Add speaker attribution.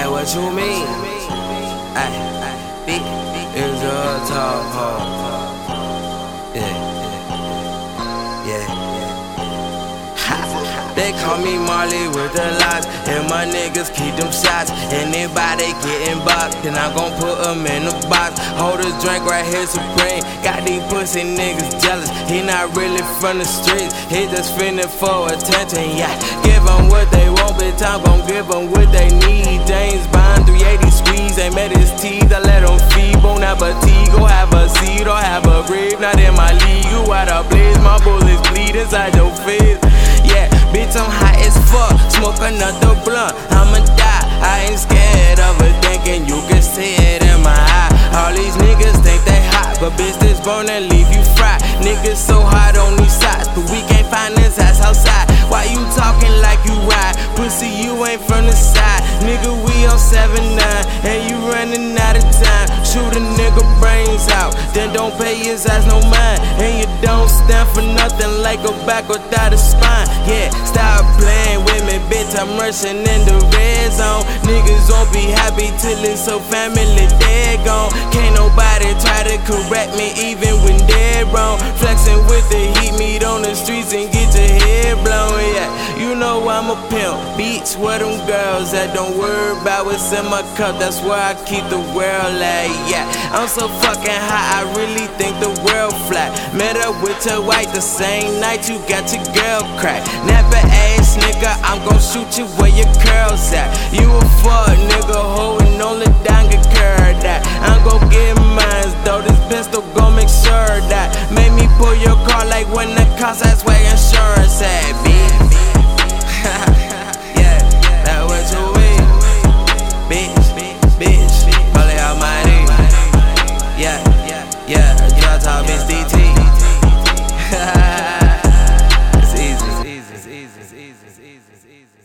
Speaker 1: Hey, what you mean? Hey, big is a tall. Yeah, yeah. They call me Marley with the locks, and my niggas keep them shots. Anybody getting boxed, then I'm gon' put them in a box. Hold a drink right here, Supreme. Got these pussy niggas jealous. He not really from the streets, he just finna for attention. Yeah, give them what they want, bitch. I'm gon' give them teeth. I let him feed, bon appetit. Go have a seat or have a grave. Not in my league, you out of blaze. My bullets bleed inside your face. Yeah, bitch, I'm high as fuck. Smoke another blunt, I'ma die. I ain't scared of a thinking you can see it in my eye. All these niggas think they hot, but bitch, this burn leave you fried. Niggas so hot on these sides, but we can't find this ass outside. Why you talking like? Pussy, you ain't from the side. Nigga, we on 7 9, and you running out of time. Shoot a nigga brains out, then don't pay his ass no mind. And you don't stand for nothing like a back without a spine. Yeah, stop playing with me, bitch. I'm rushing in the red zone. Niggas won't be happy till it's so family dead gone. Can't nobody try to correct me, even when they're wrong. Flexing with the A pimp. Beach where them girls that Don't worry about what's in my cup. That's where I keep the world at. Yeah, I'm so fucking high. I really think the world flat. Met up with your white the same night you got your girl cracked. Never ass nigga, I'm gon' shoot you where your curls at. You a fuck nigga holding on the down get Hot Top Miss DT. it's easy. It's easy. It's easy. It's easy. It's easy.